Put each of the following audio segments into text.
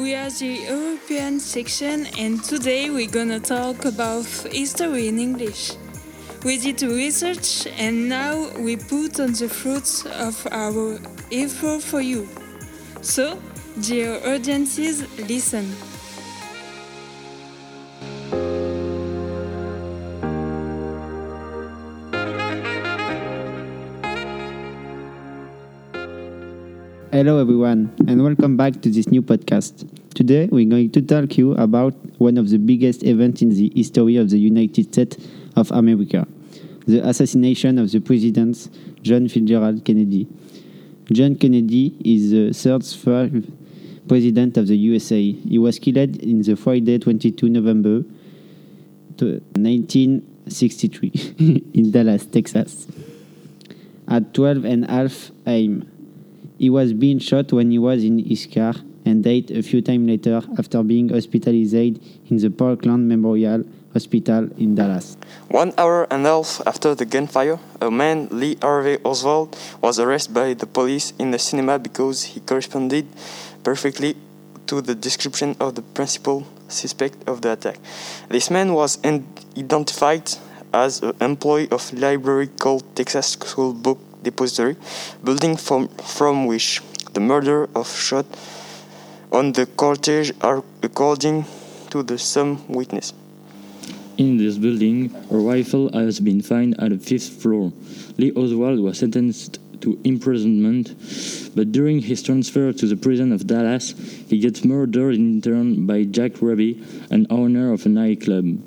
We are the European section, and today we're gonna talk about history in English. We did research, and now we put on the fruits of our effort for you. So, dear audiences, listen. Hello, everyone, and welcome back to this new podcast. Today, we're going to talk you about one of the biggest events in the history of the United States of America the assassination of the President John Fitzgerald Kennedy. John Kennedy is the third President of the USA. He was killed in the Friday, 22 November 1963 in Dallas, Texas, at 12 and a half a.m. He was being shot when he was in his car and died a few times later after being hospitalized in the Parkland Memorial Hospital in Dallas. One hour and a half after the gunfire, a man, Lee Harvey Oswald, was arrested by the police in the cinema because he corresponded perfectly to the description of the principal suspect of the attack. This man was identified as an employee of a library called Texas School Book Depository, building from, from which the murder of shot on the cortege are according to the some witness. In this building, a rifle has been found at the fifth floor. Lee Oswald was sentenced to imprisonment, but during his transfer to the prison of Dallas, he gets murdered in turn by Jack Ruby, an owner of a nightclub.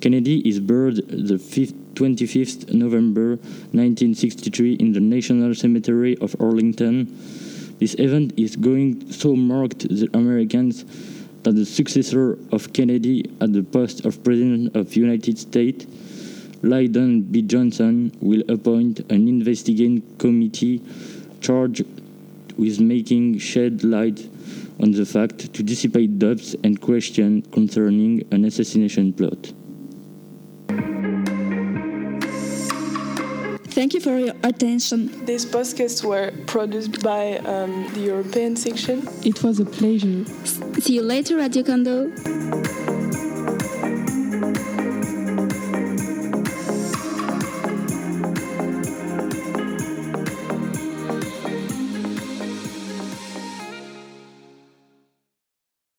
Kennedy is buried the 25th November 1963 in the National Cemetery of Arlington. This event is going so marked the Americans that the successor of Kennedy at the post of President of the United States, Lyndon B. Johnson, will appoint an investigating committee charged with making shed light on the fact to dissipate doubts and questions concerning an assassination plot. Thank you for your attention. These podcasts were produced by um, the European section. It was a pleasure. See you later, Radio Kondo.